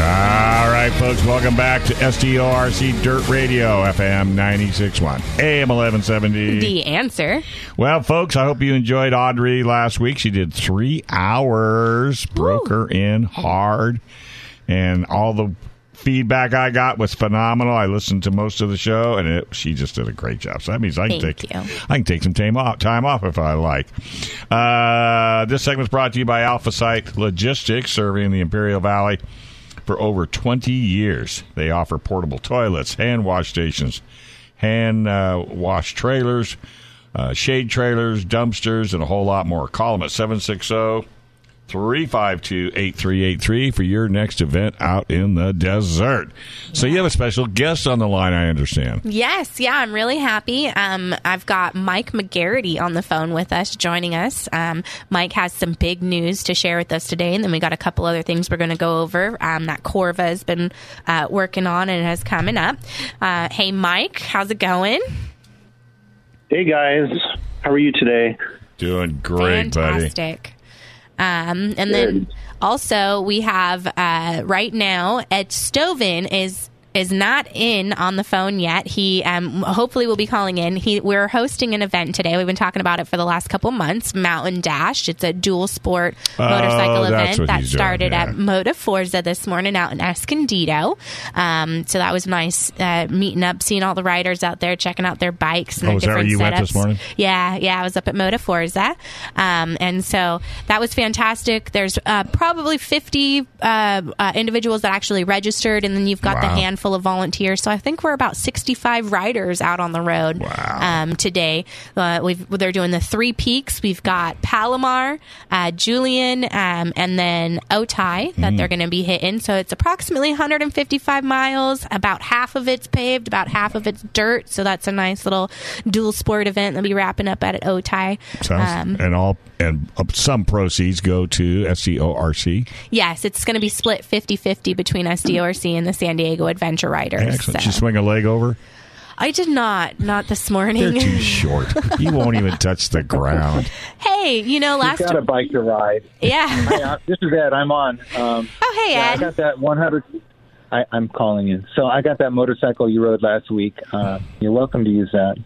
All right, folks, welcome back to SDORC Dirt Radio, FM 96.1, AM 1170. The answer. Well, folks, I hope you enjoyed Audrey last week. She did three hours, broke her in hard, and all the feedback I got was phenomenal. I listened to most of the show, and it, she just did a great job. So that means I can Thank take you. I can take some time off, time off if I like. Uh, this is brought to you by Alpha Site Logistics, serving the Imperial Valley for over 20 years. They offer portable toilets, hand wash stations, hand uh, wash trailers, uh, shade trailers, dumpsters, and a whole lot more. Call them at 760 352 8383 for your next event out in the desert. So you have a special guest on the line, I understand. Yes, yeah, I'm really happy. Um, I've got Mike McGarity on the phone with us, joining us. Um, Mike has some big news to share with us today, and then we got a couple other things we're going to go over um, that Corva has been uh, working on and has coming up. Uh, hey, Mike, how's it going? Hey guys, how are you today? Doing great, buddy. Um, and then also we have uh, right now Ed Stoven is is not in on the phone yet. He um, hopefully will be calling in. He we're hosting an event today. We've been talking about it for the last couple months. Mountain Dash. It's a dual sport Oh, motorcycle that's event that he's doing, started yeah. at Moda Forza this morning out in Escondido. Um, so that was nice uh, meeting up, seeing all the riders out there, checking out their bikes and Oh, their is that where different setups. morning? Yeah, yeah, I was up at Moda Forza, um, and so that was fantastic. There's uh, probably 50 uh, uh, individuals that actually registered, and then you've got the Wow. Handful of volunteers. So I think we're about 65 riders out on the road Wow. um, today. Uh, we've, they're doing the three peaks. We've got Palomar, uh, Julian, um, and then Otay that Mm. they're going to be hitting. So it's approximately 155 miles. About half of it's paved, about half of it's dirt. So that's a nice little dual sport event that'll be wrapping up at Otay. Sounds, Um, and all and uh, some proceeds go to SDORC. yes, it's going to be split 50 50 between SDORC and the San Diego Adventure Riders. Excellent. So- Did you swing a leg over? I did not, not this morning. They're too short. you won't even touch the ground. hey, you know, last Got a bike to ride. yeah. Hi, uh, this is Ed. I'm on. Um, Oh, hey, yeah, I Ed. got that 100. I, I'm calling in. So I got that motorcycle you rode last week. Uh, you're welcome to use that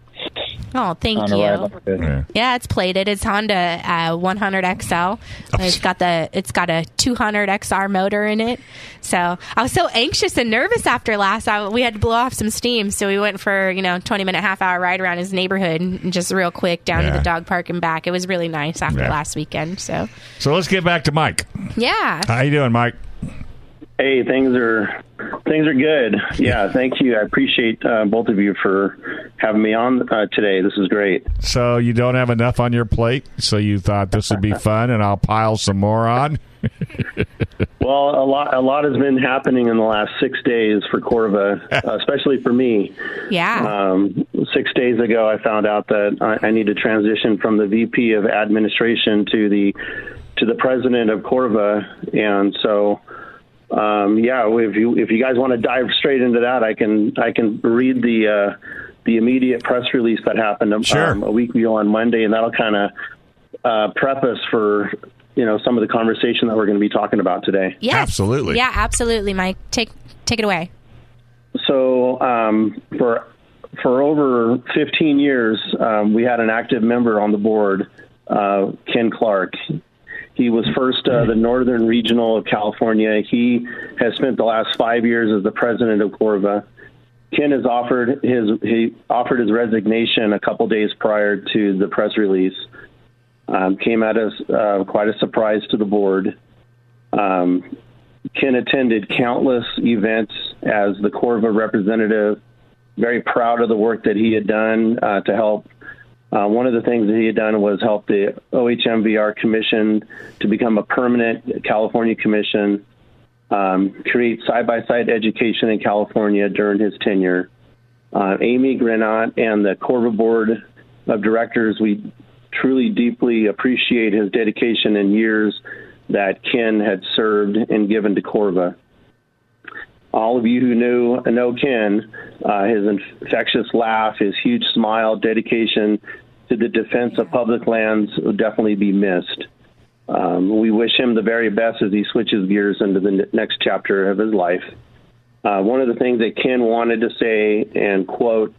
Oh, thank on a ride you. like this. Yeah. Yeah, it's plated. It's Honda uh, 100 XL. It's got the it's got a 200 XR motor in it. So I was so anxious and nervous after last. I, we had to blow off some steam, so we went for you know 20 minute half hour ride around his neighborhood and just real quick down Yeah. to the dog park and back. It was really nice after Yeah. last weekend. So So let's get back to Mike. yeah, How you doing, Mike? Hey, things are things are good. Yeah, thank you. I appreciate uh, both of you for having me on uh, today. This is great. So you don't have enough on your plate, so you thought this would be fun, and I'll pile some more on. Well, a lot a lot has been happening in the last six days for Corva, especially for me. yeah. Um, six days ago, I found out that I, I need to transition from the VP of administration to the to the president of Corva, and so um, yeah, if you if you guys want to dive straight into that, I can I can read the uh, the immediate press release that happened um, Sure. a week ago on Monday, and that'll kind of uh, prep us for you know some of the conversation that we're going to be talking about today. yes. absolutely. Yeah, absolutely, Mike. Take take it away. so um, for for over 15 years, um, we had an active member on the board, uh, Ken Clark. He was first uh, the Northern Regional of California. He has spent the last five years as the president of Corva. Ken has offered his he offered his resignation a couple days prior to the press release. Um, came at us uh, quite a surprise to the board. Um, Ken attended countless events as the Corva representative. Very proud of the work that he had done uh, to help. Uh, one of the things that he had done was help the OHMVR commission to become a permanent California commission, um, create side by side education in California during his tenure. Uh, Amy Granat and the Corva board of directors, we truly deeply appreciate his dedication and years that Ken had served and given to Corva. All of you who knew know Ken, uh, his infectious laugh, his huge smile, dedication to the defense of public lands will definitely be missed. Um, we wish him the very best as he switches gears into the next chapter of his life. Uh, one of the things that Ken wanted to say, and quote,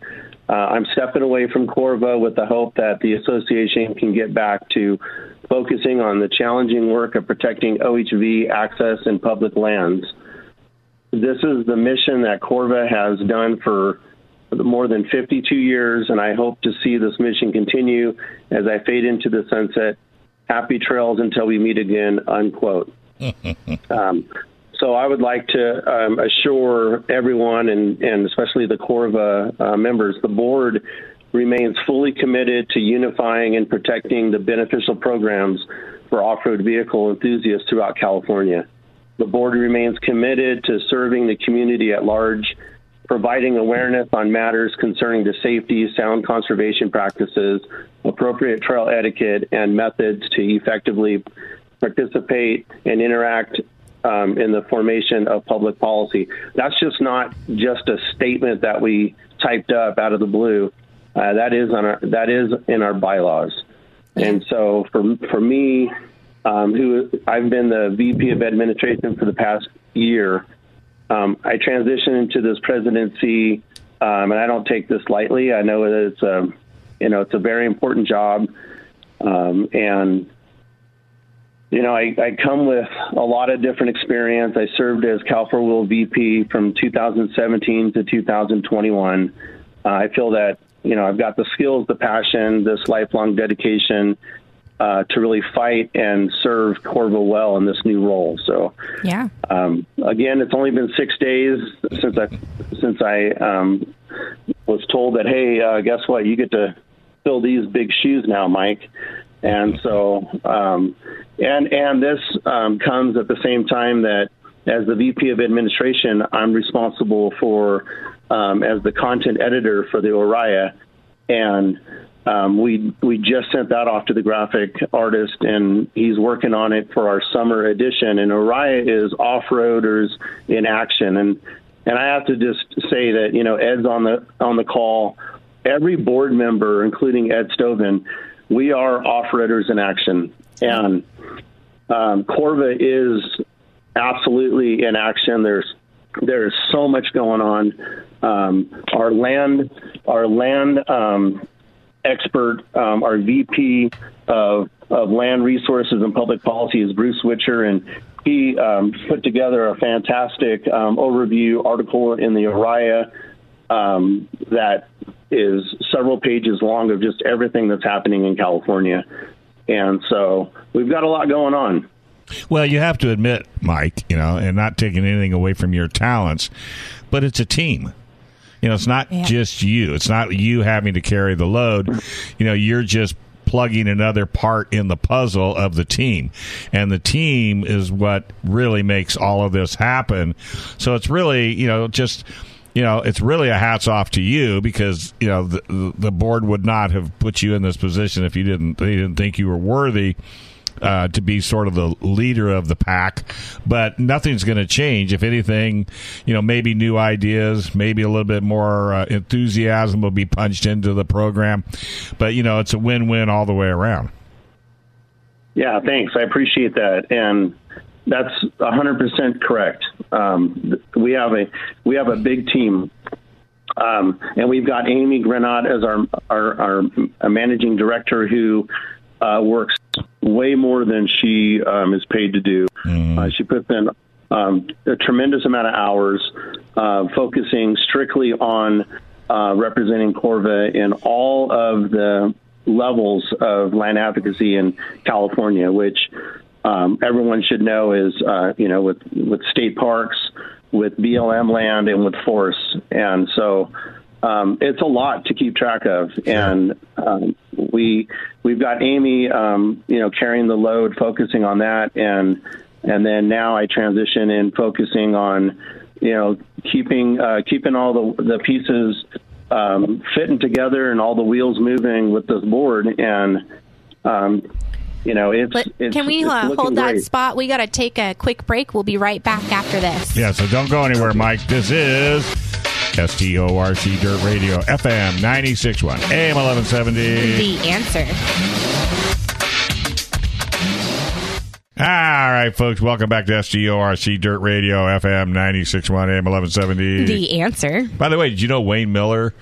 uh, I'm stepping away from Corva with the hope that the association can get back to focusing on the challenging work of protecting OHV access and public lands. This is the mission that Corva has done for more than 52 years, and I hope to see this mission continue as I fade into the sunset. Happy trails until we meet again, unquote. um, so I would like to um, assure everyone, and, and especially the Corva uh, members, the board remains fully committed to unifying and protecting the beneficial programs for off-road vehicle enthusiasts throughout California. The board remains committed to serving the community at large, providing awareness on matters concerning the safety, sound conservation practices, appropriate trail etiquette, and methods to effectively participate and interact um, in the formation of public policy. That's just not just a statement that we typed up out of the blue. Uh, that is on our that is in our bylaws, and so for for me, um, who I've been the VP of Administration for the past year, um, I transitioned into this presidency, um, and I don't take this lightly. I know that it's a you know it's a very important job, um, and you know, I, I, come with a lot of different experience. I served as Cal 4 Wheel VP from 2017 to 2021. Uh, I feel that you know, I've got the skills, the passion, this lifelong dedication uh, to really fight and serve Corva well in this new role. So, yeah. Um, again, it's only been six days since I since I um, was told that, hey, uh, guess what? You get to fill these big shoes now, Mike. And so, um, and and this um, comes at the same time that as the VP of Administration, I'm responsible for um, as the content editor for the ORIA, and um, we we just sent that off to the graphic artist, and he's working on it for our summer edition. And ORIA is off roaders in action, and and I have to just say that you know Ed's on the on the call. Every board member, including Ed Stovin, we are off roaders in action, and um, Corva is absolutely in action. There's there's so much going on. Um, our land, our land um, expert, um, our VP of, of land resources and public policy is Bruce Witcher, and he um, put together a fantastic um, overview article in the ORIA um, that is several pages long of just everything that's happening in California. And so we've got a lot going on. Well, you have to admit, Mike, you know, and not taking anything away from your talents, but it's a team. You know, it's not yeah. just you. It's not you having to carry the load. You know, you're just plugging another part in the puzzle of the team. And the team is what really makes all of this happen. So it's really, you know, just you know, it's really a hats off to you because you know the the board would not have put you in this position if you didn't they didn't think you were worthy uh, to be sort of the leader of the pack, but nothing's going to change. If anything, you know, maybe new ideas, maybe a little bit more uh, enthusiasm will be punched into the program, but you know, it's a win-win all the way around. Yeah, thanks. I appreciate that, and that's 100% correct. Um, we have a we have a big team, um, and we've got Amy Granat as our our, our managing director who uh, works way more than she um, is paid to do. Mm. Uh, she puts in um, a tremendous amount of hours, uh, focusing strictly on uh, representing Corva in all of the levels of land advocacy in California, which um, everyone should know is, uh, you know, with with state parks, with BLM land, and with forests, and so um, it's a lot to keep track of. And um, we we've got Amy, um, you know, carrying the load, focusing on that, and and then now I transition in focusing on, you know, keeping uh, keeping all the the pieces um, fitting together and all the wheels moving with this board and um, you know, it's. But it's can we it's uh, hold great. that spot? We got to take a quick break. We'll be right back after this. Yeah, so don't go anywhere, Mike. This is SDORC Dirt Radio, FM 96.1, AM 1170. The answer. All right, folks, welcome back to SDORC Dirt Radio, FM 96.1, AM 1170. The answer. By the way, did you know Wayne Miller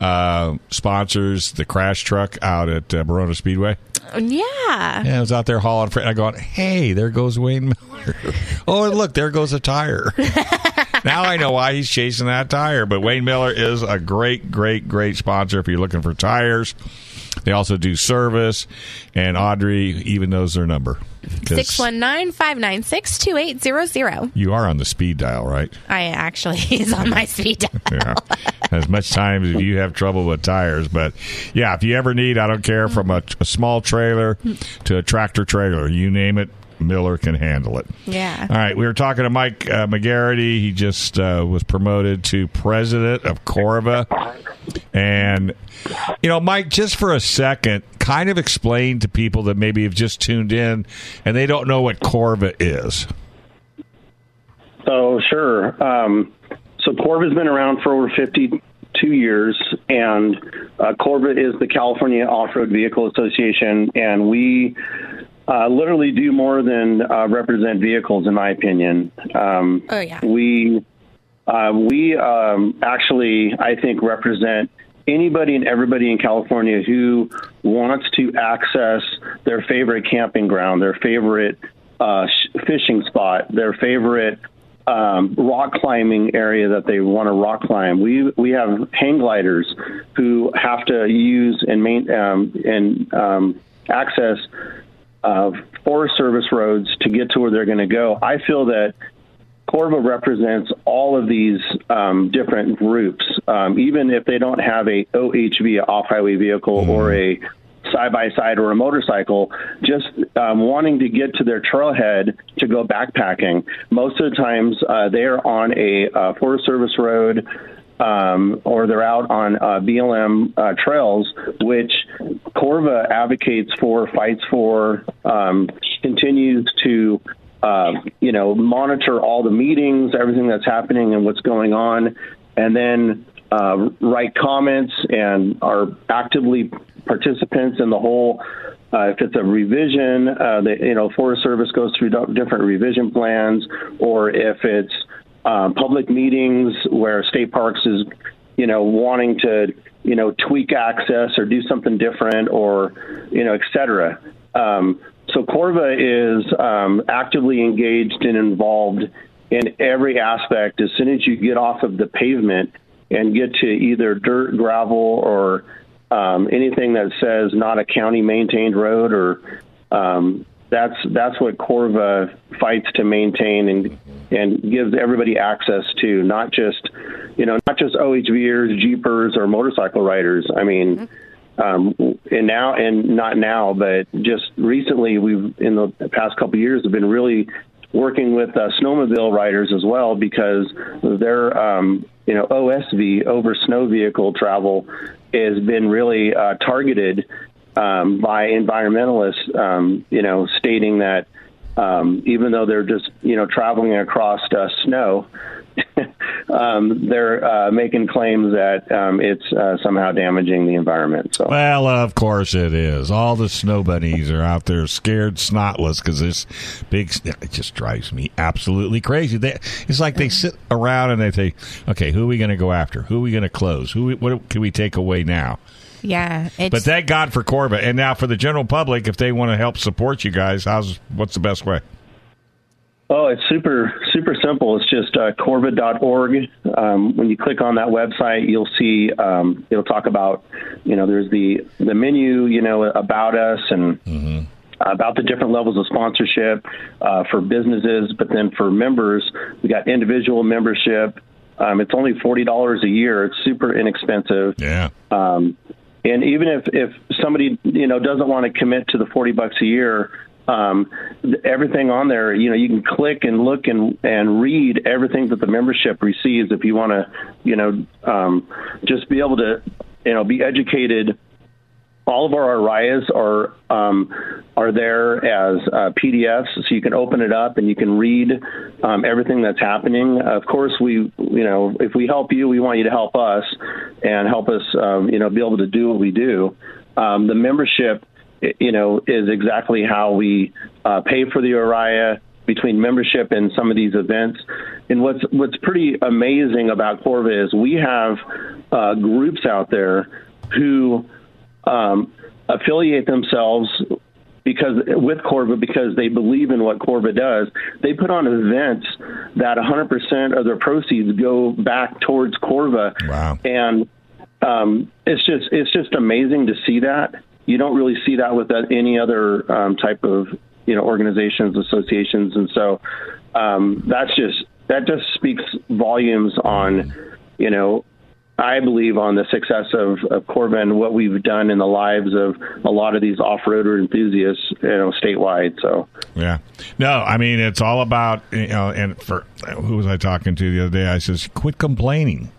uh, sponsors the crash truck out at uh, Barona Speedway? Yeah. Yeah, I was out there hauling freight. I going, hey, there goes Wayne Miller. oh, look, there goes a tire. now I know why he's chasing that tire. But Wayne Miller is a great, great, great sponsor if you're looking for tires. They also do service, and Audrey even knows their number. 619 596 2800. You are on the speed dial, right? I actually is on my speed dial. yeah. As much time as you have trouble with tires. But yeah, if you ever need, I don't care, from a, a small trailer to a tractor trailer, you name it, Miller can handle it. Yeah. All right. We were talking to Mike uh, McGarity. He just uh, was promoted to president of Corva. And, you know, Mike, just for a second, kind of explain to people that maybe have just tuned in and they don't know what Corva is. Oh, sure. Um, so, Corva's been around for over 52 years, and uh, Corva is the California Off Road Vehicle Association, and we uh, literally do more than uh, represent vehicles, in my opinion. Um, oh yeah. We uh, we um, actually, I think, represent anybody and everybody in California who wants to access their favorite camping ground, their favorite uh, sh- fishing spot, their favorite um, rock climbing area that they want to rock climb. We we have hang gliders who have to use and main um, and um, access uh, Forest Service roads to get to where they're going to go. I feel that Corva represents all of these um, different groups, um, even if they don't have a OHV, off highway vehicle, mm. or a side by side or a motorcycle, just um, wanting to get to their trailhead to go backpacking. Most of the times uh, they are on a uh, Forest Service road. Um, or they're out on uh, BLM uh, trails, which Corva advocates for, fights for, um, continues to uh, you know, monitor all the meetings, everything that's happening and what's going on, and then uh, write comments and are actively participants in the whole. Uh, if it's a revision, uh, the you know Forest Service goes through different revision plans, or if it's uh, public meetings where state parks is you know wanting to you know tweak access or do something different or you know et cetera. Um, so Corva is um, actively engaged and involved in every aspect. As soon as you get off of the pavement and get to either dirt, gravel, or um, anything that says not a county maintained road, or um, that's that's what Corva fights to maintain and and gives everybody access to, not just you know not just OHVers, Jeepers, or motorcycle riders. I mean. Mm-hmm um, and now, and not now, but just recently, we've in the past couple of years have been really working with uh, snowmobile riders as well because their um, you know OSV over snow vehicle travel has been really uh, targeted um, by environmentalists. Um, you know, stating that um, even though they're just you know traveling across uh, snow, um, they're uh, making claims that um, it's uh, somehow damaging the environment. So, Well, of course it is. All the snow bunnies are out there scared snotless because this big. It just drives me absolutely crazy. They, it's like they sit around and they say, "Okay, who are we going to go after? Who are we going to close? Who? What can we take away now?" Yeah, it's, But thank God for Corva. And now for the general public, if they want to help support you guys, how's what's the best way? Oh, it's super super simple. It's just uh, corva.org. Um, when you click on that website, you'll see um, it'll talk about you know there's the the menu you know about us and. About the different levels of sponsorship uh, for businesses, but then for members, we got individual membership. Um, it's only forty dollars a year. It's super inexpensive. Yeah. Um, and even if, if somebody you know doesn't want to commit to the forty bucks a year, um, everything on there, you know, you can click and look and and read everything that the membership receives. If you want to, you know, um, just be able to, you know, be educated. All of our ORIAs are um, are there as uh, PDFs, so you can open it up and you can read um, everything that's happening. Of course, we you know if we help you, we want you to help us and help us um, you know be able to do what we do. Um, the membership, you know, is exactly how we uh, pay for the ORIA between membership and some of these events. And what's what's pretty amazing about Corva is we have uh, groups out there who um, affiliate themselves because with Corva because they believe in what Corva does. They put on events that 100% of their proceeds go back towards Corva. Wow. And um, it's just it's just amazing to see that. You don't really see that with any other um, type of you know organizations, associations, and so um, that's just that just speaks volumes on you know I believe on the success of, of Corva and what we've done in the lives of a lot of these off-roader enthusiasts, you know, statewide. So, Yeah. No, I mean it's all about you know. And for who was I talking to the other day? I says, quit complaining.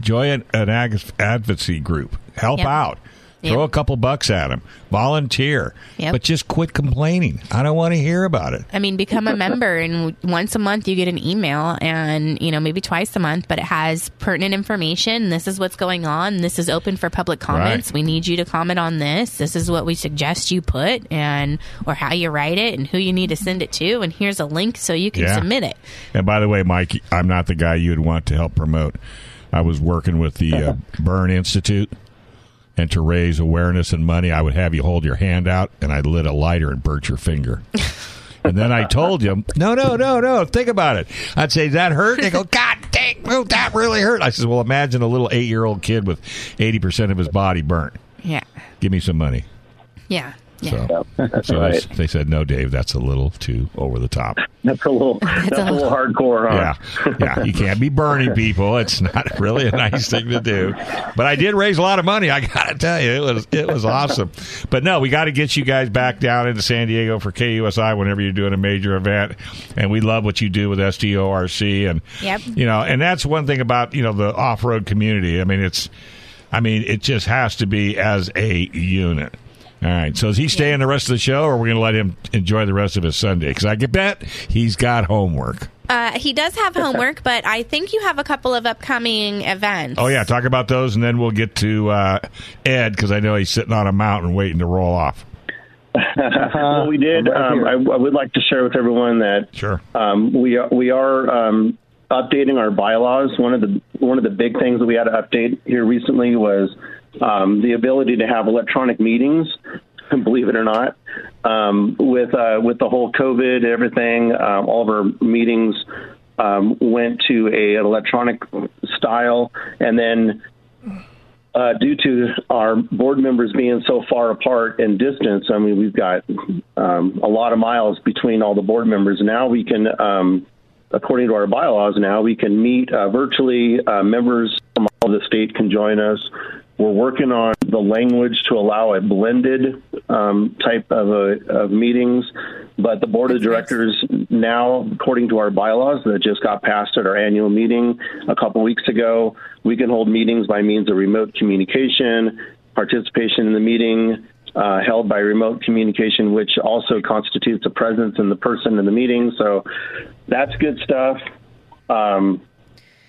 Join an advocacy group. Help Yep. out. Yep. Throw a couple bucks at them. Volunteer. Yep. But just quit complaining. I don't want to hear about it. I mean, become a member, and once a month you get an email, and you know maybe twice a month, but it has pertinent information. This is what's going on. This is open for public comments. Right. We need you to comment on this. This is what we suggest you put, and or how you write it, and who you need to send it to. And here's a link so you can Yeah. submit it. And by the way, Mike, I'm not the guy you'd want to help promote. I was working with the uh, Burn Institute, and to raise awareness and money, I would have you hold your hand out, and I lit a lighter and burnt your finger. And then I told you, no, no, no, no. Think about it. I'd say, that hurt? They go, God dang, oh, that really hurt. I says, well, imagine a little eight year old kid with 80% of his body burnt. Yeah, Give me some money. yeah, yeah. So, so right. they, they said, no, Dave, that's a little too over the top. that's a little that's, a little hardcore, huh? Yeah, yeah. You can't be burning people. It's not really a nice thing to do. But I did raise a lot of money. I got to tell you, it was it was awesome. But no, we got to get you guys back down into San Diego for KUSI whenever you're doing a major event. And we love what you do with SDORC. And Yep. you know, and that's one thing about you know the off road community. I mean, it's, I mean, it just has to be as a unit. All right. So is he staying the rest of the show, or are we going to let him enjoy the rest of his Sunday? Because I can bet he's got homework. Uh, he does have homework, but I think you have a couple of upcoming events. Oh yeah, talk about those, and then we'll get to uh, Ed because I know he's sitting on a mountain waiting to roll off. well, we did. Um, I, I would like to share with everyone that Sure. um, we are, we are um, updating our bylaws. One of the one of the big things that we had to update here recently was um, the ability to have electronic meetings. Believe it or not, um, with uh, with the whole COVID and everything, um, all of our meetings um, went to a an electronic style, and then uh, due to our board members being so far apart in distance, I mean, we've got um, a lot of miles between all the board members. Now we can, um, according to our bylaws, now we can meet uh, virtually. Uh, members from all the state can join us. We're working on the language to allow a blended um, type of, a, of meetings, but the board of directors now, according to our bylaws that just got passed at our annual meeting a couple weeks ago, we can hold meetings by means of remote communication, participation in the meeting uh, held by remote communication, which also constitutes a presence in the person in the meeting. So that's good stuff. Um,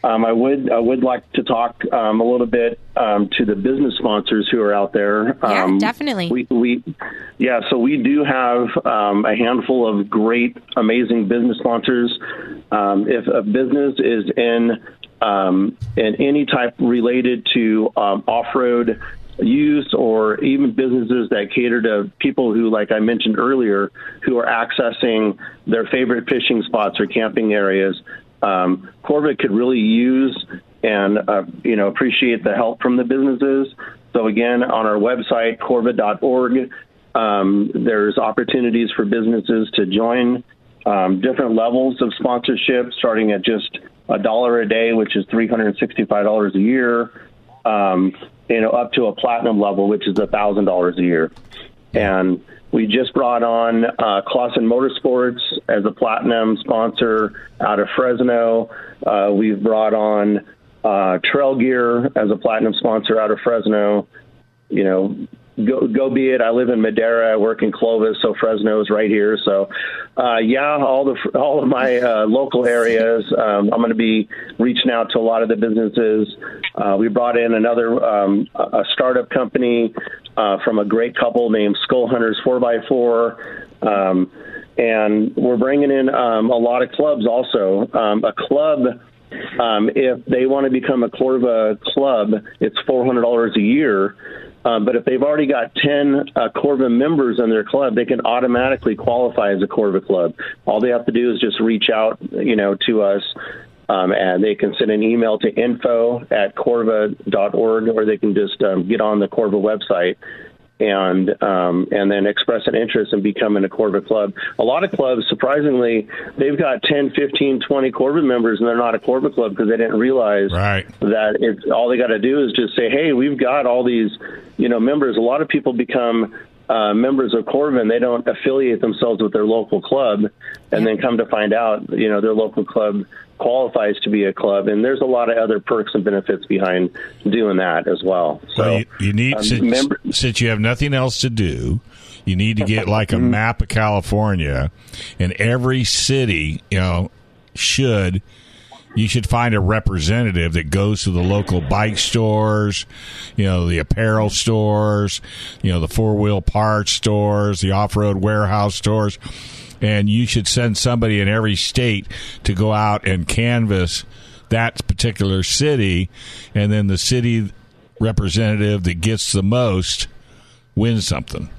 um, I would I would like to talk um, a little bit um, to the business sponsors who are out there. Yeah, Um, definitely. We, we yeah, so we do have um, a handful of great, amazing business sponsors. Um, if a business is in um, in any type related to um, off road use or even businesses that cater to people who, like I mentioned earlier, who are accessing their favorite fishing spots or camping areas. Um, Corva could really use and uh, you know appreciate the help from the businesses. So again, on our website corva.org, um, there's opportunities for businesses to join um, different levels of sponsorship, starting at just a dollar a day, which is three hundred sixty-five dollars a year, um, you know, up to a platinum level, which is a thousand dollars a year. And we just brought on uh, Clawson Motorsports as a platinum sponsor out of Fresno. Uh, we've brought on uh, Trail Gear as a platinum sponsor out of Fresno. You know, go go be it. I live in Madera, I work in Clovis, so Fresno is right here. So, uh, yeah, all the all of my uh, local areas. Um, I'm going to be reaching out to a lot of the businesses. Uh, we brought in another um, a startup company uh, from a great couple named Skull Hunters 4x4. Um, and we're bringing in um, a lot of clubs also. Um, a club um, if they want to become a Corva club, it's four hundred dollars a year. Um, but if they've already got ten uh, Corva members in their club, they can automatically qualify as a Corva club. All they have to do is just reach out, you know, to us, um, and they can send an email to info at corva.org, or they can just um, get on the Corva website and um, and then express an interest in becoming a Corva club. A lot of clubs, surprisingly, they've got 10, 15, 20 Corva members, and they're not a Corva club because they didn't realize Right. that it's all they got to do is just say, "Hey, we've got all these, you know, members." A lot of people become uh, members of Corva and they don't affiliate themselves with their local club, and then come to find out, you know, their local club qualifies to be a club, and there's a lot of other perks and benefits behind doing that as well. So Well, you, you need um, since, member- since you have nothing else to do, you need to get like a map of California, and every city, you know, should you should find a representative that goes to the local bike stores, you know, the apparel stores, you know, the four wheel parts stores, the off road warehouse stores. And you should send somebody in every state to go out and canvass that particular city, and then the city representative that gets the most wins something.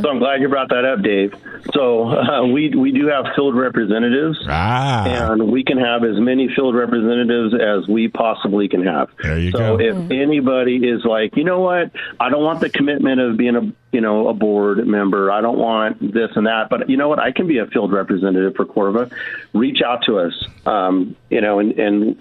So I'm glad you brought that up, Dave. So uh, we we do have field representatives, Ah, and we can have as many field representatives as we possibly can have. There you so go. if anybody is like, you know what, I don't want the commitment of being a you know a board member. I don't want this and that, but you know what, I can be a field representative for Corva. Reach out to us, um, you know, and. and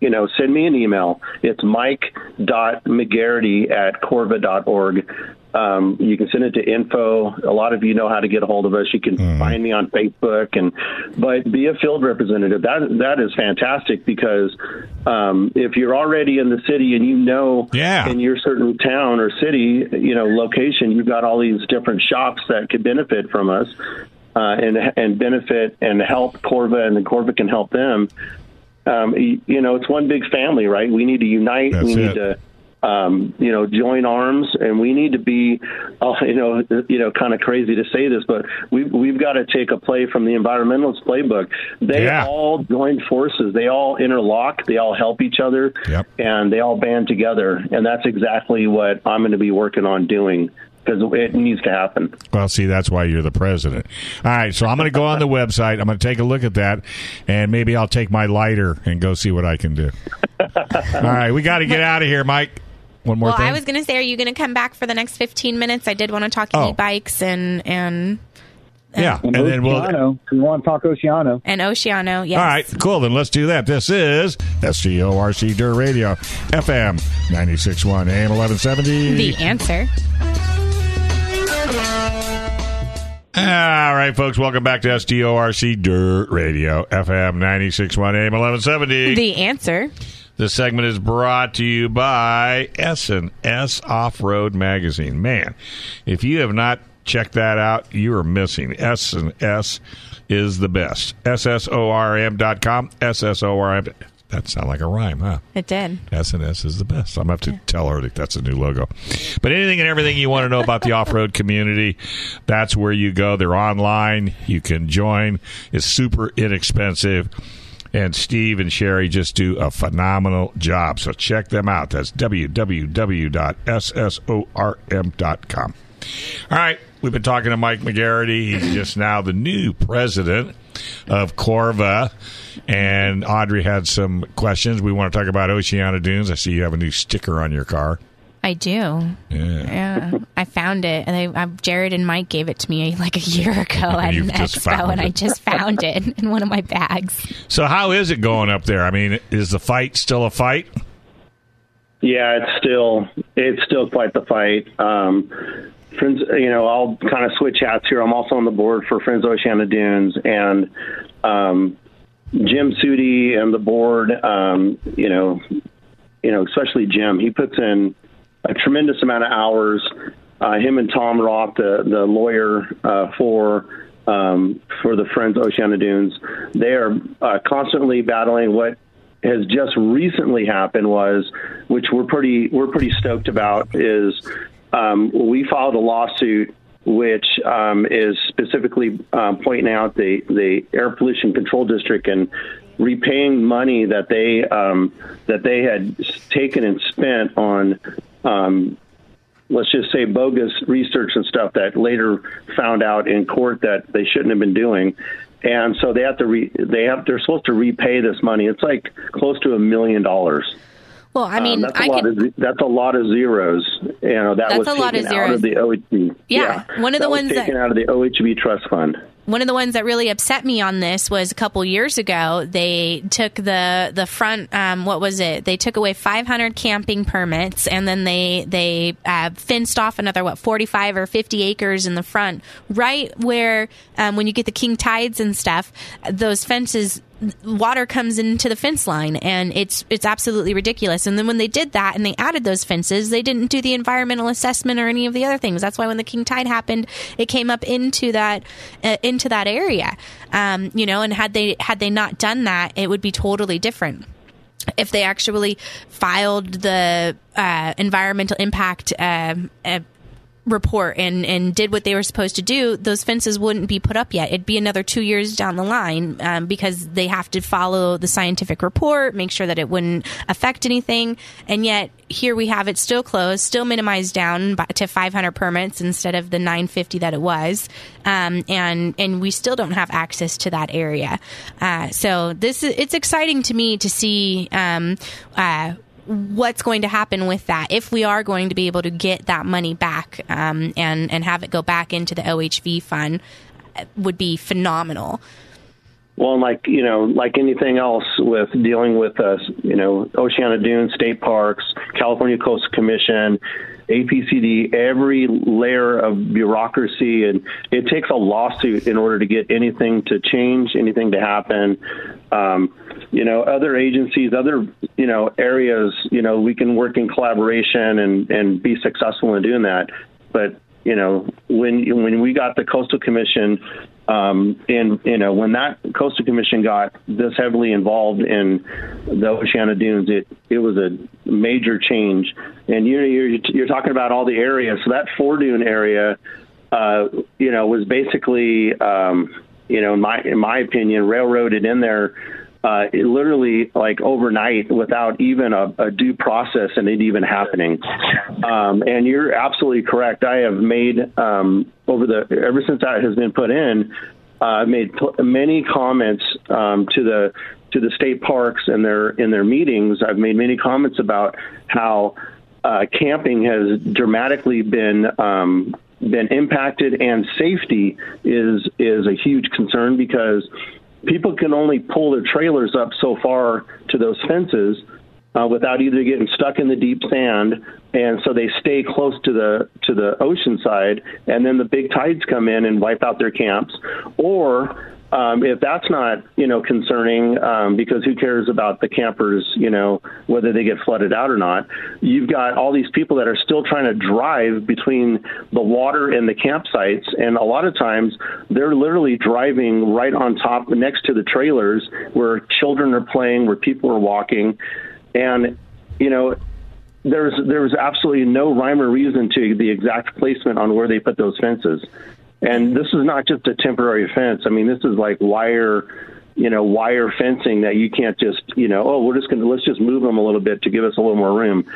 you know, send me an email. It's mike.mcgarrity at corva.org. Um, you can send it to info. A lot of you know how to get a hold of us. You can find me on Facebook, and but be a field representative. That that is fantastic because um, if you're already in the city and you know Yeah. in your certain town or city, you know, location, you've got all these different shops that could benefit from us. Uh, and and benefit and help Corva, and the Corva can help them um, you know, it's one big family, right? We need to unite. That's we need it. to, um, you know, join arms, and we need to be, uh, you know, you know, kind of crazy to say this, but we've we've got to take a play from the environmentalist playbook. They Yeah. all join forces. They all interlock. They all help each other, Yep. and they all band together. And that's exactly what I'm going to be working on doing because it needs to happen. Well, see, that's why you're the president. All right, so I'm going to go on the website. I'm going to take a look at that, and maybe I'll take my lighter and go see what I can do. All right, we got to get out of here, Mike. One more well, thing. I was going to say, are you going to come back for the next 15 minutes? I did want to talk Oh. e-bikes and and yeah, and And then we'll. Oceano. We want to talk Oceano. and Oceano. Yes. All right, cool. Then let's do that. This is SDORC Dirt Radio, FM 96.1, AM 1170. The answer. All right, folks, welcome back to SDORC Dirt Radio, FM 96.1 AM 1170. The answer. This segment is brought to you by S&S Off-Road Magazine. Man, if you have not checked that out, you are missing. S&S is the best. SSORM.com, SSORM. That sounded like a rhyme, huh? It did. S&S is the best. I'm going to have to tell her that that's a new logo. But anything and everything you want to know about the off-road community, that's where you go. They're online. You can join. It's super inexpensive. And Steve and Sherry just do a phenomenal job. So check them out. That's www.ssorm.com. All right. We've been talking to Mike McGarity. He's just now the new president of Corva. And Audrey had some questions. We want to talk about Oceano Dunes. I see you have a new sticker on your car. I do. Yeah. Yeah, I found it, and I, I, Jared and Mike gave it to me like a year ago at You've an just expo, found and I just found it in one of my bags. So, how is it going up there? I mean, is the fight still a fight? Yeah, it's still it's still quite the fight. Um, Friends, you know, I'll kind of switch hats here. I'm also on the board for Friends of Oceano Dunes, and um, Jim Suty and the board. Um, you know, you know, especially Jim. He puts in a tremendous amount of hours. Uh, him and Tom Roth, the the lawyer uh, for um, for the Friends Oceano Dunes, they are uh, constantly battling what has just recently happened was, which we're pretty we're pretty stoked about, is um, we filed a lawsuit which um, is specifically um, pointing out the the air pollution control district and repaying money that they um, that they had taken and spent on. Um, let's just say bogus research and stuff that later found out in court that they shouldn't have been doing and so they have to re- they have they're supposed to repay this money it's like close to a million dollars Well, I mean, um, that's a I could. of that's a lot of zeros. You know that That's was a lot of taken out of the OHV. Yeah, one of the that ones that- taken out of the OHV trust fund. One of the ones that really upset me on this was a couple years ago. They took the the front. Um, what was it? They took away 500 camping permits, and then they they uh, fenced off another what 45 or 50 acres in the front, right where um, when you get the king tides and stuff, those fences. Water comes into the fence line, and it's it's absolutely ridiculous. And then when they did that and they added those fences, they didn't do the environmental assessment or any of the other things. That's why when the king tide happened, it came up into that uh, into that area. Um, you know, and had they had they not done that, it would be totally different if they actually filed the uh, environmental impact um uh, report and and did what they were supposed to do, those fences wouldn't be put up yet. It'd be another two years down the line um, because they have to follow the scientific report, make sure that it wouldn't affect anything, and yet here we have it still closed, still minimized down to 500 permits instead of the 950 that it was, um, and and we still don't have access to that area. Uh, so this is it's exciting to me to see. Um, uh, what's going to happen with that if we are going to be able to get that money back um, and and have it go back into the OHV fund uh, would be phenomenal. Well, like you know, like anything else with dealing with us, you know, Oceano Dunes State Parks, California Coastal Commission, APCD, every layer of bureaucracy, and it takes a lawsuit in order to get anything to change, anything to happen. Um, you know, other agencies, other you know areas, you know, we can work in collaboration and and be successful in doing that. But you know, when when we got the Coastal Commission, um, and you know, when that Coastal Commission got this heavily involved in the Oceano Dunes, it it was a major change. And you know, you're you're talking about all the areas. So that foredune area, uh, you know, was basically, um, you know, in my in my opinion, railroaded in there uh, it literally like overnight without even a, a due process and it even happening. Um, and you're absolutely correct. I have made um, over the ever since that has been put in, uh, I've made pl- many comments um, to the to the state parks and their in their meetings. I've made many comments about how uh, camping has dramatically been um, been impacted, and safety is is a huge concern because people can only pull their trailers up so far to those fences uh, without either getting stuck in the deep sand, and so they stay close to the to the ocean side, and then the big tides come in and wipe out their camps, or um, if that's not you know concerning, um, because who cares about the campers, you know, whether they get flooded out or not? You've got all these people that are still trying to drive between the water and the campsites, and a lot of times they're literally driving right on top, next to the trailers, where children are playing, where people are walking, and you know there's there was absolutely no rhyme or reason to the exact placement on where they put those fences. And this is not just a temporary fence. I mean, this is like wire, you know, wire fencing that you can't just, you know, oh, we're just going to let's just move them a little bit to give us a little more room.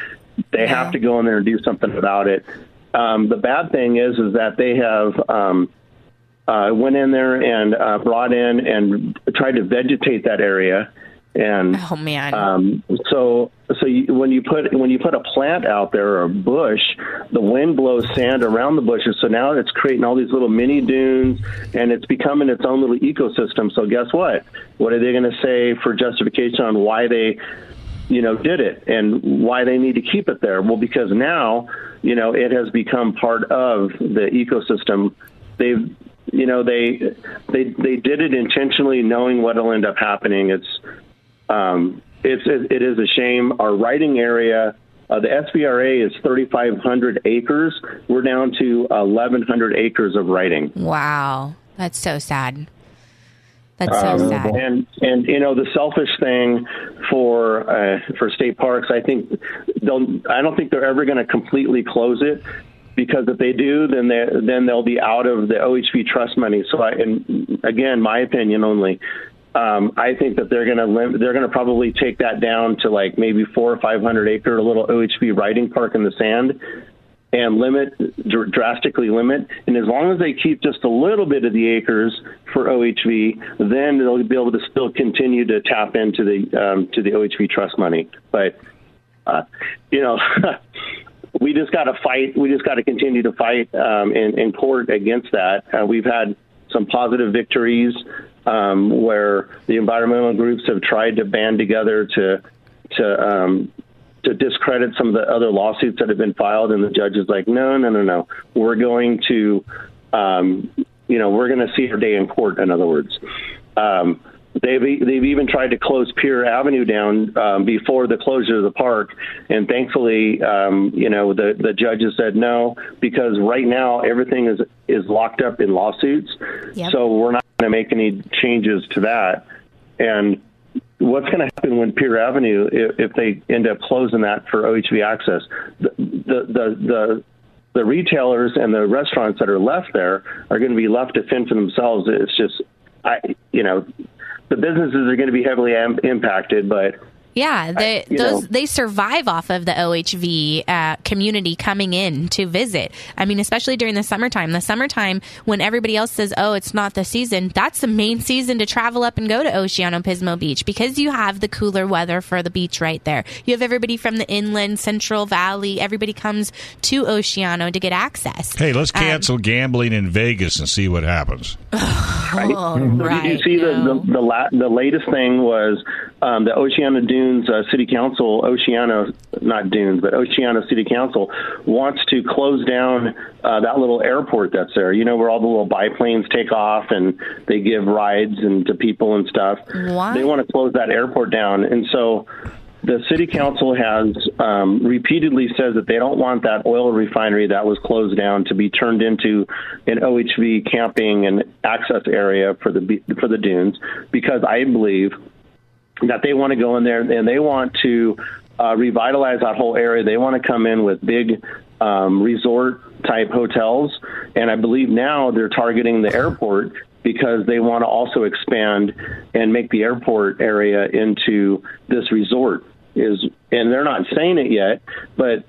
They yeah. have to go in there and do something about it. Um, the bad thing is, is that they have um, uh, went in there and uh, brought in and tried to vegetate that area and oh man, um, so so you, when you put when you put a plant out there or a bush, the wind blows sand around the bushes. So now it's creating all these little mini dunes, and it's becoming its own little ecosystem. So guess what? What are they going to say for justification on why they, you know, did it and why they need to keep it there? Well, because now, you know, it has become part of the ecosystem. They've you know they they they did it intentionally knowing what'll end up happening it's um, it's it is a shame. Our writing area, uh, the SVRA is 3,500 acres. We're down to 1,100 acres of writing. Wow, that's so sad. That's so um, sad. And and you know the selfish thing for uh, for state parks, I think they'll. I don't think they're ever going to completely close it because if they do, then they then they'll be out of the OHV trust money. So, I, and again, my opinion only um, I think that they're going to lim- they're going to probably take that down to like maybe four or five hundred acre a little OHV riding park in the sand, and limit dr- drastically limit. And as long as they keep just a little bit of the acres for OHV, then they'll be able to still continue to tap into the um, to the OHV trust money. But uh, you know. we just got to fight. We just got to continue to fight um, in, in court against that. Uh, we've had some positive victories um, where the environmental groups have tried to band together to to um, to discredit some of the other lawsuits that have been filed, and the judge is like, no, no, no, no, we're going to, um, you know, we're going to see our day in court. In other words. Um, They've they've even tried to close Pier Avenue down um, before the closure of the park, and thankfully, um, you know, the the judges said no because right now everything is is locked up in lawsuits. Yep. So we're not going to make any changes to that. And what's going to happen when Pier Avenue, if, if they end up closing that for OHV access, the the the, the the retailers and the restaurants that are left there are going to be left to fend for themselves. It's just, I, you know, the businesses are going to be heavily am- impacted, but yeah, they, I, those know. they survive off of the OHV uh, community coming in to visit. I mean, especially during the summertime. The summertime when everybody else says, "Oh, it's not the season," that's the main season to travel up and go to Oceano Pismo Beach because you have the cooler weather for the beach right there. You have everybody from the inland, Central Valley. Everybody comes to Oceano to get access. Hey, let's um, cancel um, gambling in Vegas and see what happens. right. Oh, right. Did you see no. the the, the, la- the latest thing was um, the Oceano Dune Dunes uh, City Council, Oceano, not Dunes, but Oceano City Council wants to close down uh, that little airport that's there. You know where all the little biplanes take off and they give rides and to people and stuff. They want to close that airport down, and so the city council has um, repeatedly said that they don't want that oil refinery that was closed down to be turned into an OHV camping and access area for the for the dunes because I believe that they want to go in there and they want to uh, revitalize that whole area. They want to come in with big um, resort type hotels, and I believe now they're targeting the airport because they want to also expand and make the airport area into this resort. Is and they're not saying it yet, but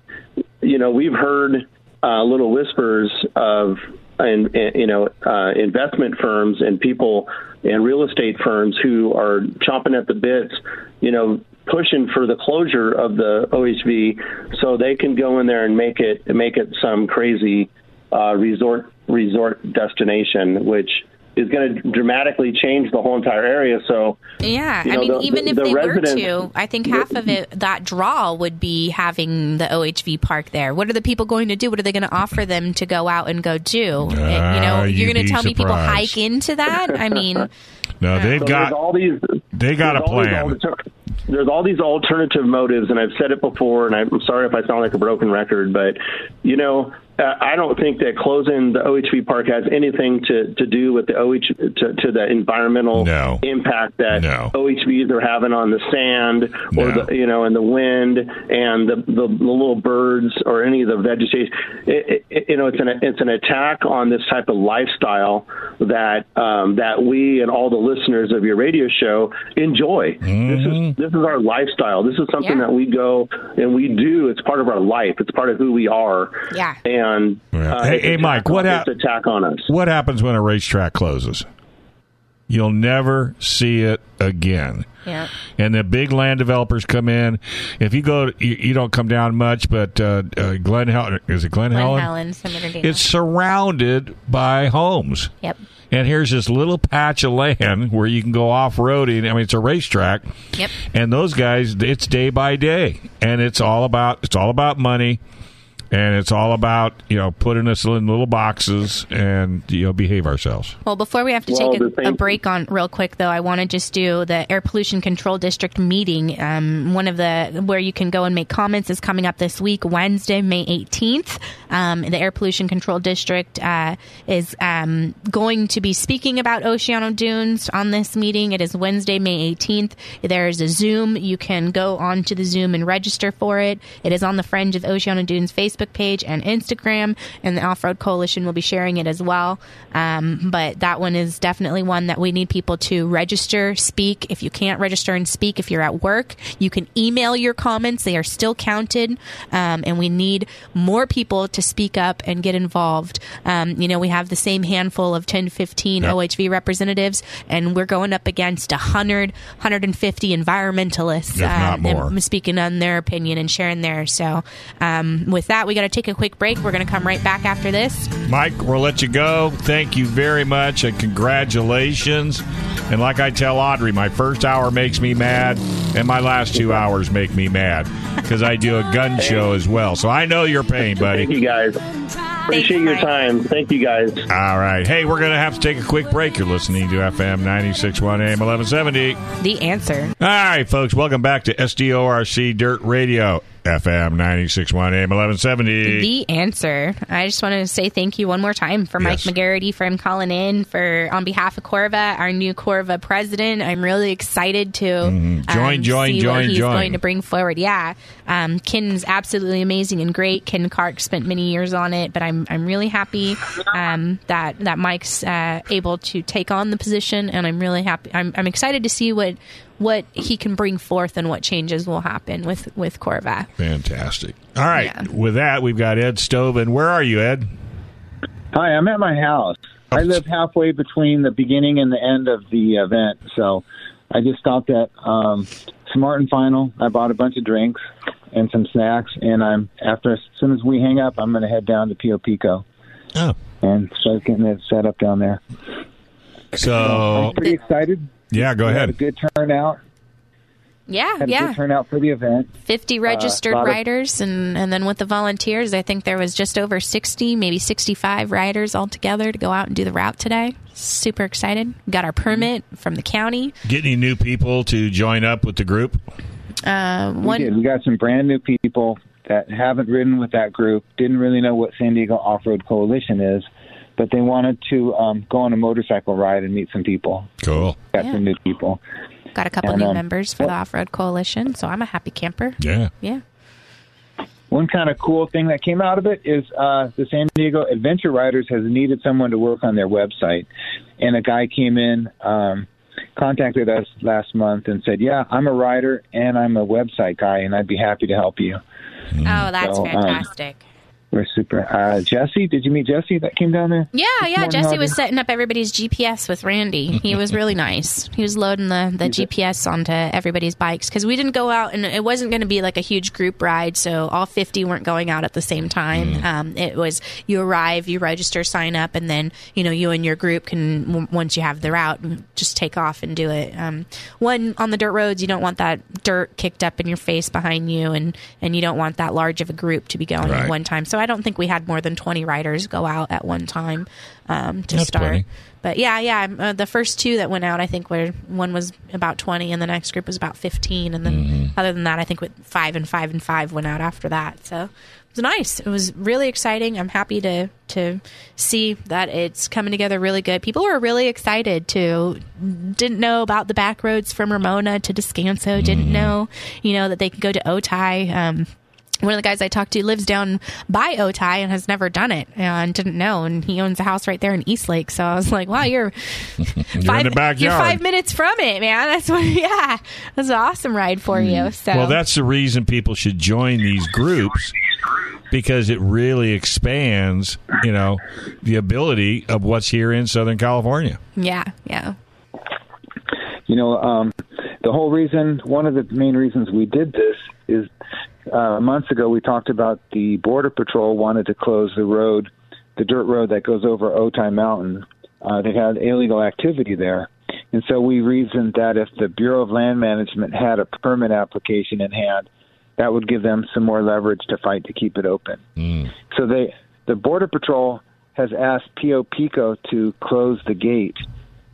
you know we've heard uh, little whispers of and, and you know uh, investment firms and people and real estate firms who are chomping at the bits, you know, pushing for the closure of the OHV so they can go in there and make it make it some crazy uh, resort resort destination, which is going to dramatically change the whole entire area. So Yeah, you I mean, the- even the- if the they were to, I think half of it, that draw would be having the OHV park there. What are the people going to do? What are they going to offer them to go out and go do? And, you know, Ah, you're you'd going to tell me people hike into that? I mean, No, they've So got all these. they got a there's all these plan. There's all these alternative motives, and I've said it before, and I'm sorry if I sound like a broken record, but you know, uh, I don't think that closing the OHV park has anything to, to do with the OH to, to the environmental No. impact that No. OHVs are having on the sand or No. the you know and the wind and the, the, the little birds or any of the vegetation. It, it, you know, it's an it's an attack on this type of lifestyle that um, that we and all the listeners of your radio show enjoy. This is this is our lifestyle. This is something Yeah. that we go and we do. It's part of our life. It's part of who we are. Yeah. And Yeah. uh, Hey- it's hey, Mike, what on- hap- attack on us? What happens when a racetrack closes? You'll never see it again. yeah. and the big land developers come in. If you go, you, you don't come down much, but uh, uh, Glen Helen is it Glen, Glen Helen? Helen, Senator It's surrounded by homes. Yep. And here's this little patch of land where you can go off roading. I mean, it's a racetrack. Yep. And those guys, it's day by day, and it's all about it's all about money, and it's all about you know putting us in little boxes and you know behave ourselves. Well, before we have to Well, take a, a break on real quick, though, I want to just do the Air Pollution Control District meeting. Um, one of the where you can go and make comments is coming up this week, Wednesday, May 18th. Um, the Air Pollution Control District uh, is um, going to be speaking about Oceano Dunes on this meeting. It is Wednesday, May 18th. There is a Zoom. You can go onto the Zoom and register for it. It is on the Fringe of Oceano Dunes Facebook page and Instagram, and the Off Road Coalition will be sharing it as well. Um, but that one is definitely one that we need people to register, speak. If you can't register and speak, if you're at work, you can email your comments. They are still counted, um, and we need more people to speak up and get involved. Um, you know, we have the same handful of 10, 15 Yep. OHV representatives, and we're going up against 100, 150 environmentalists um, speaking on their opinion and sharing theirs. So, um, with that, we got to take a quick break. We're going to come right back after this. Mike, we'll let you go. Thank you very much and congratulations. And like I tell Audrey, my first hour makes me mad, and my last two hours make me mad because I do a gun show as well. So I know your pain, buddy. Thank you guys. Appreciate your time. Thank you guys. All right. Hey, we're going to have to take a quick break. You're listening to FM 961 AM 1170. The answer. All right, folks, welcome back to SDORC Dirt Radio, FM 961 AM 1170. The answer. I just want to say thank you one more time for Mike Yes. McGarity for him calling in for on behalf of Corva, our new Corva president. I'm really excited to Mm-hmm. Join, um, join, see join, what he's join. going to bring forward. Yeah, um, Ken's absolutely amazing and great. Ken Clark spent many years on it, but I'm I'm really happy um, that that Mike's uh, able to take on the position, and I'm really happy. I'm I'm excited to see what what he can bring forth and what changes will happen with with Corva. Fantastic. All right. Yeah. With that, we've got Ed Stoven. Where are you, Ed? Hi, I'm at my house. I live halfway between the beginning and the end of the event, so I just stopped at um, Smart and Final. I bought a bunch of drinks and some snacks, and I'm after as soon as we hang up, I'm going to head down to Pio Pico Oh. and start getting it set up down there. So, I'm pretty excited. Yeah, go We had a ahead. good turnout. Yeah, Had a yeah. good turnout for the event. 50 registered lot of- riders and, and then with the volunteers i think there was just over 60 maybe 65 riders altogether to go out and do the route today super excited got our permit from the county Get any new people to join up with the group? uh, We did. We got some brand new people that haven't ridden with that group, didn't really know what San Diego Off Road Coalition is, but they wanted to um, go on a motorcycle ride and meet some people. Cool. Got Yeah. some new people. got a couple and, new um, members for the off-road coalition so i'm a happy camper Yeah. yeah One kind of cool thing that came out of it is uh, the San Diego Adventure Riders has needed someone to work on their website, and a guy came in, um, contacted us last month and said, "Yeah, I'm a rider and I'm a website guy, and I'd be happy to help you." oh that's So, um, fantastic We're super. Uh, Jesse, did you meet Jesse that came down there? Yeah, yeah. Jesse was setting up everybody's GPS with Randy. He was really nice. He was loading the, the GPS onto everybody's bikes because we didn't go out and it wasn't going to be like a huge group ride. So all 50 weren't going out at the same time. Um, it was you arrive, you register, sign up, and then, you know, you and your group can, w- once you have the route, just take off and do it. Um, one, on the dirt roads, you don't want that dirt kicked up in your face behind you and, and you don't want that large of a group to be going Right. at one time. So I don't think we had more than 20 riders go out at one time um, to That's start. plenty. But yeah, yeah, uh, the first two that went out, I think were one was about 20 and the next group was about 15. And then Mm-hmm. other than that, I think with five and five and five went out after that. So it was nice. It was really exciting. I'm happy to, to see that it's coming together really good. People were really excited to, didn't know about the back roads from Ramona to Descanso, didn't Mm-hmm. know, you know, that they could go to Otay. Um, one of the guys I talked to lives down by Otay and has never done it and didn't know. And he owns a house right there in Eastlake. So I was like, wow, you're You're five, in the backyard. You're five minutes from it, man. That's what, yeah, that's an awesome ride for you. So Mm. Well, that's the reason people should join these groups because it really expands, you know, the ability of what's here in Southern California. yeah, yeah, You know, um, the whole reason, one of the main reasons we did this is uh, months ago we talked about the Border Patrol wanted to close the road, the dirt road that goes over Otay Mountain. Uh, they had illegal activity there. And so we reasoned that if the Bureau of Land Management had a permit application in hand, that would give them some more leverage to fight to keep it open. So they, the Border Patrol has asked Pio Pico to close the gate.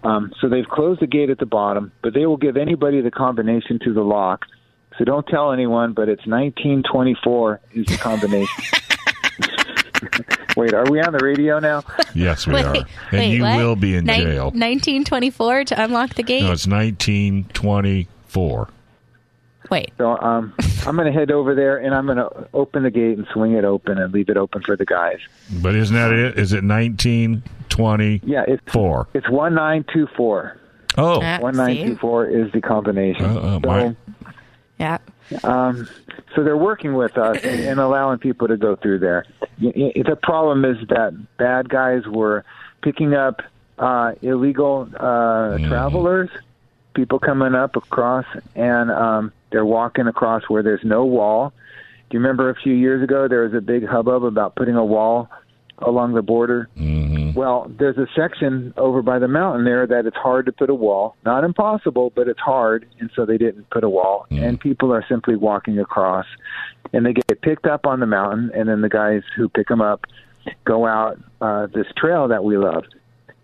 Um, so they've closed the gate at the bottom, but they will give anybody the combination to the lock. So don't tell anyone, but it's 1924 is the combination. Wait, are we on the radio now? Yes, we Wait, are. And wait, you what? will be in Nin- jail. 1924 to unlock the gate. No, it's 1924. Wait, So um, I'm going to head over there and I'm going to open the gate and swing it open and leave it open for the guys. But isn't that it? Is it 1924? Yeah, it's four. it's 1924. Oh, Ah, One nine two four is the combination. Uh, uh, so, my- yeah, um, so they're working with us and, and allowing people to go through there. Y- y- The problem is that bad guys were picking up uh, illegal uh, travelers, people coming up across, and um, they're walking across where there's no wall. Do you remember a few years ago there was a big hubbub about putting a wall along the border? Mm-hmm. Well, there's a section over by the mountain there that it's hard to put a wall. Not impossible, but it's hard, and so they didn't put a wall. Mm. And people are simply walking across, and they get picked up on the mountain, and then the guys who pick them up go out uh, this trail that we love.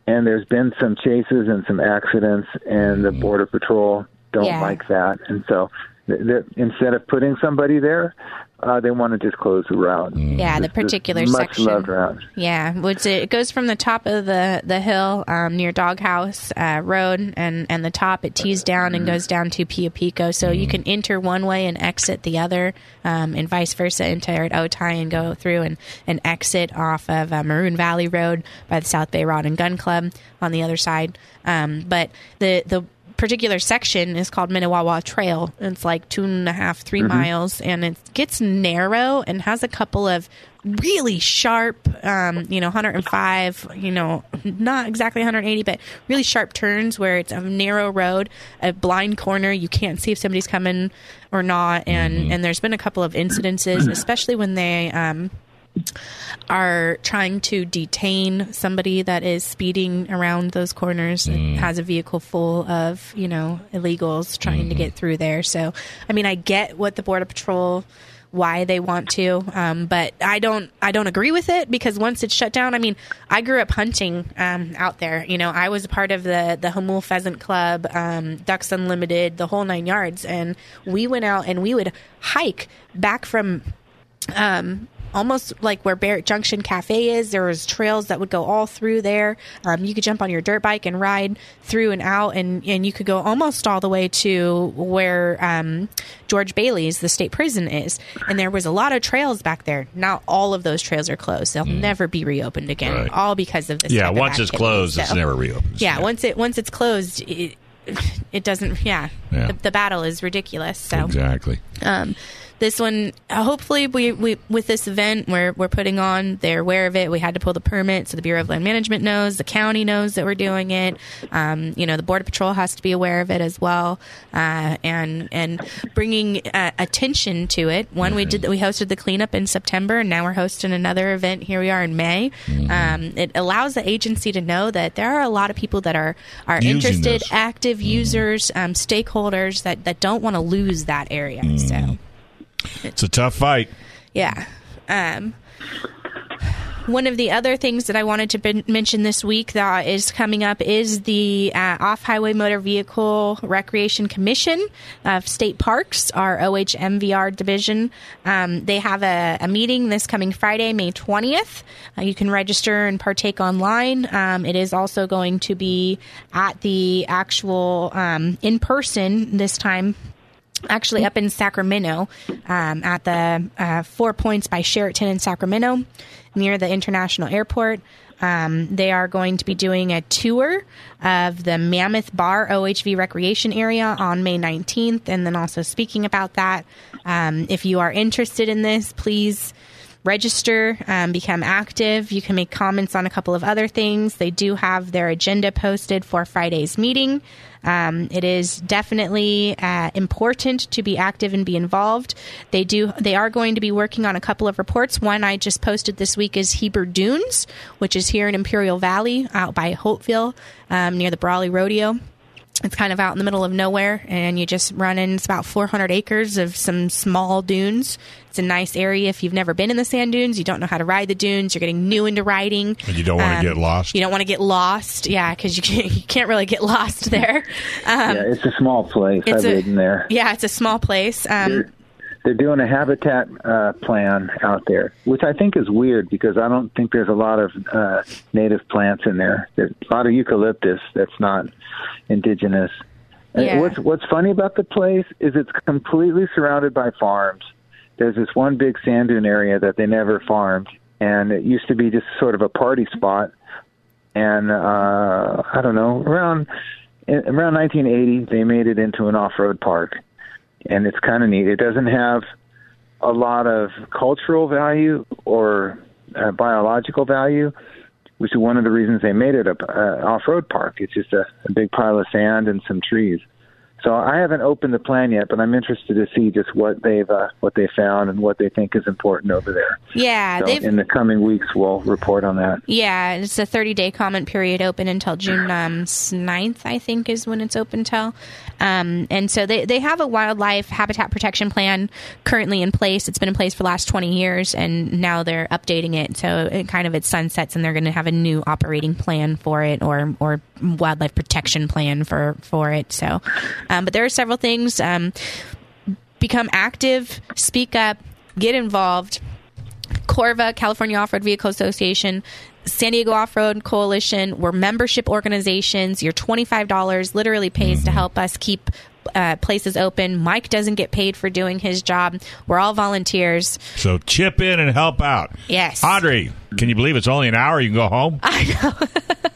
And there's been some chases and some accidents, and the mm-hmm. border patrol don't Yeah. like that, and so th- th- instead of putting somebody there, uh, they want to just close the route. yeah. The This- this particular much section. loved route. Yeah, which it goes from the top of the the hill um, near Doghouse uh, Road, and and the top it tees down and goes down to Pio Pico, so you can enter one way and exit the other, um, and vice versa. Enter at Otay and go through and, and exit off of uh, Marron Valley Road by the South Bay Rod and Gun Club on the other side. Um, but the the particular section is called Minnewawa Trail. It's like two and a half, 3 miles, and it gets narrow and has a couple of really sharp, um, you know, 105, you know, not exactly 180, but really sharp turns where it's a narrow road, a blind corner. You can't see if somebody's coming or not. And, and there's been a couple of incidences, especially when they, um, are trying to detain somebody that is speeding around those corners and has a vehicle full of you know illegals trying to get through there. So i mean i get what the border patrol why they want to um, but i don't i don't agree with it because once it's shut down i mean i grew up hunting um, out there. You know i was a part of the the Jamul pheasant club um, ducks unlimited the whole nine yards. And we went out and we would hike back from um, almost like where Barrett Junction Cafe is. There was trails that would go all through there. Um, you could jump on your dirt bike and ride through and out, and and you could go almost all the way to where um, George Bailey's, the state prison, is. And there was a lot of trails back there. Now all of those trails are closed. They'll never be reopened again, Right. all because of this. yeah. Once it's closed, it's So- never reopens. Yeah, once it once it's closed. It, it doesn't. Yeah, Yeah. The, the battle is ridiculous. So exactly. um, this one, uh, hopefully, we, we with this event we're we're putting on, they're aware of it. We had to pull the permit, so the Bureau of Land Management knows, the county knows that we're doing it. Um, you know, the Border Patrol has to be aware of it as well, uh, and and bringing uh, attention to it. One, we did we hosted the cleanup in September, and now we're hosting another event. Here we are in May. Um, it allows the agency to know that there are a lot of people that are are Using interested, this. active users, um, stakeholders that that don't want to lose that area. So. It's a tough fight. Yeah. Um, one of the other things that I wanted to ben- mention this week that is coming up is the uh, Off Highway Motor Vehicle Recreation Commission of State Parks, our OHMVR division. Um, they have a, a meeting this coming Friday, May 20th. Uh, you can register and partake online. Um, it is also going to be at the actual um, in person this time actually up in Sacramento um, at the uh, Four Points by Sheraton in Sacramento near the international airport. Um, they are going to be doing a tour of the Mammoth Bar OHV recreation area on May 19th, and then also speaking about that. Um, if you are interested in this, please register, um, become active. You can make comments on a couple of other things. They do have their agenda posted for Friday's meeting. Um, it is definitely uh, important to be active and be involved. They do. They are going to be working on a couple of reports. One I just posted this week is Heber Dunes, which is here in Imperial Valley, out by Holtville, um, near the Brawley Rodeo. It's kind of out in the middle of nowhere, and you just run in. It's about 400 acres of some small dunes. It's a nice area. If you've never been in the sand dunes, you don't know how to ride the dunes. You're getting new into riding. And you don't want to Um, get lost. You don't want to get lost, yeah, because you can't, you can't really get lost there. Um, yeah, it's a small place. it's I've a- ridden there. Yeah, it's a small place. Um, They're, doing a habitat uh, plan out there, which I think is weird because I don't think there's a lot of uh, native plants in there. There's a lot of eucalyptus that's not indigenous. And Yeah. What's What's funny about the place is it's completely surrounded by farms. There's this one big sand dune area that they never farmed, and it used to be just sort of a party spot. And uh, I don't know around around 1980 they made it into an off-road park and it's kind of neat. It doesn't have a lot of cultural value or uh, biological value, which is one of the reasons they made it a uh, off-road park. It's just a, a big pile of sand and some trees. So I haven't opened the plan yet, but I'm interested to see just what they've uh, what they found and what they think is important over there. yeah, So in the coming weeks, we'll report on that. Yeah, it's a 30 day comment period open until June um, 9th, I think, is when it's open till. Um, and so they, they have a wildlife habitat protection plan currently in place. It's been in place for the last 20 years, and now they're updating it. So it kind of it sunsets, and they're going to have a new operating plan for it or, or wildlife protection plan for, for it. So, um, but there are several things. Um, become active, speak up, get involved. Corva, California Off Road Vehicle Association, San Diego Off Road Coalition. We're membership organizations. Your $25 literally pays to help us keep uh, places open. Mike doesn't get paid for doing his job. We're all volunteers. So chip in and help out. Yes. Audrey, can you believe it's only an hour? You can go home? I know.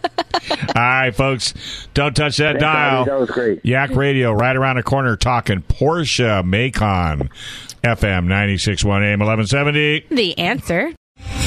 All right, folks. Don't touch that Thanks, dial. Audrey. That was great. Yak Radio, right around the corner, talking Porsche Macan. FM 961 AM 1170. The answer.